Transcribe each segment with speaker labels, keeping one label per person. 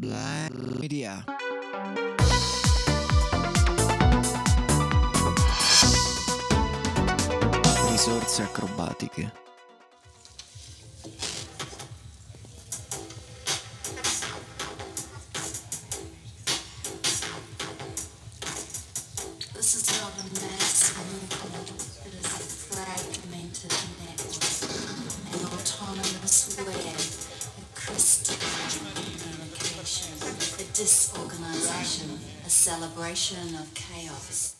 Speaker 1: Black Media. Risorse acrobatiche.
Speaker 2: Celebration of chaos.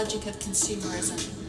Speaker 2: logic of consumerism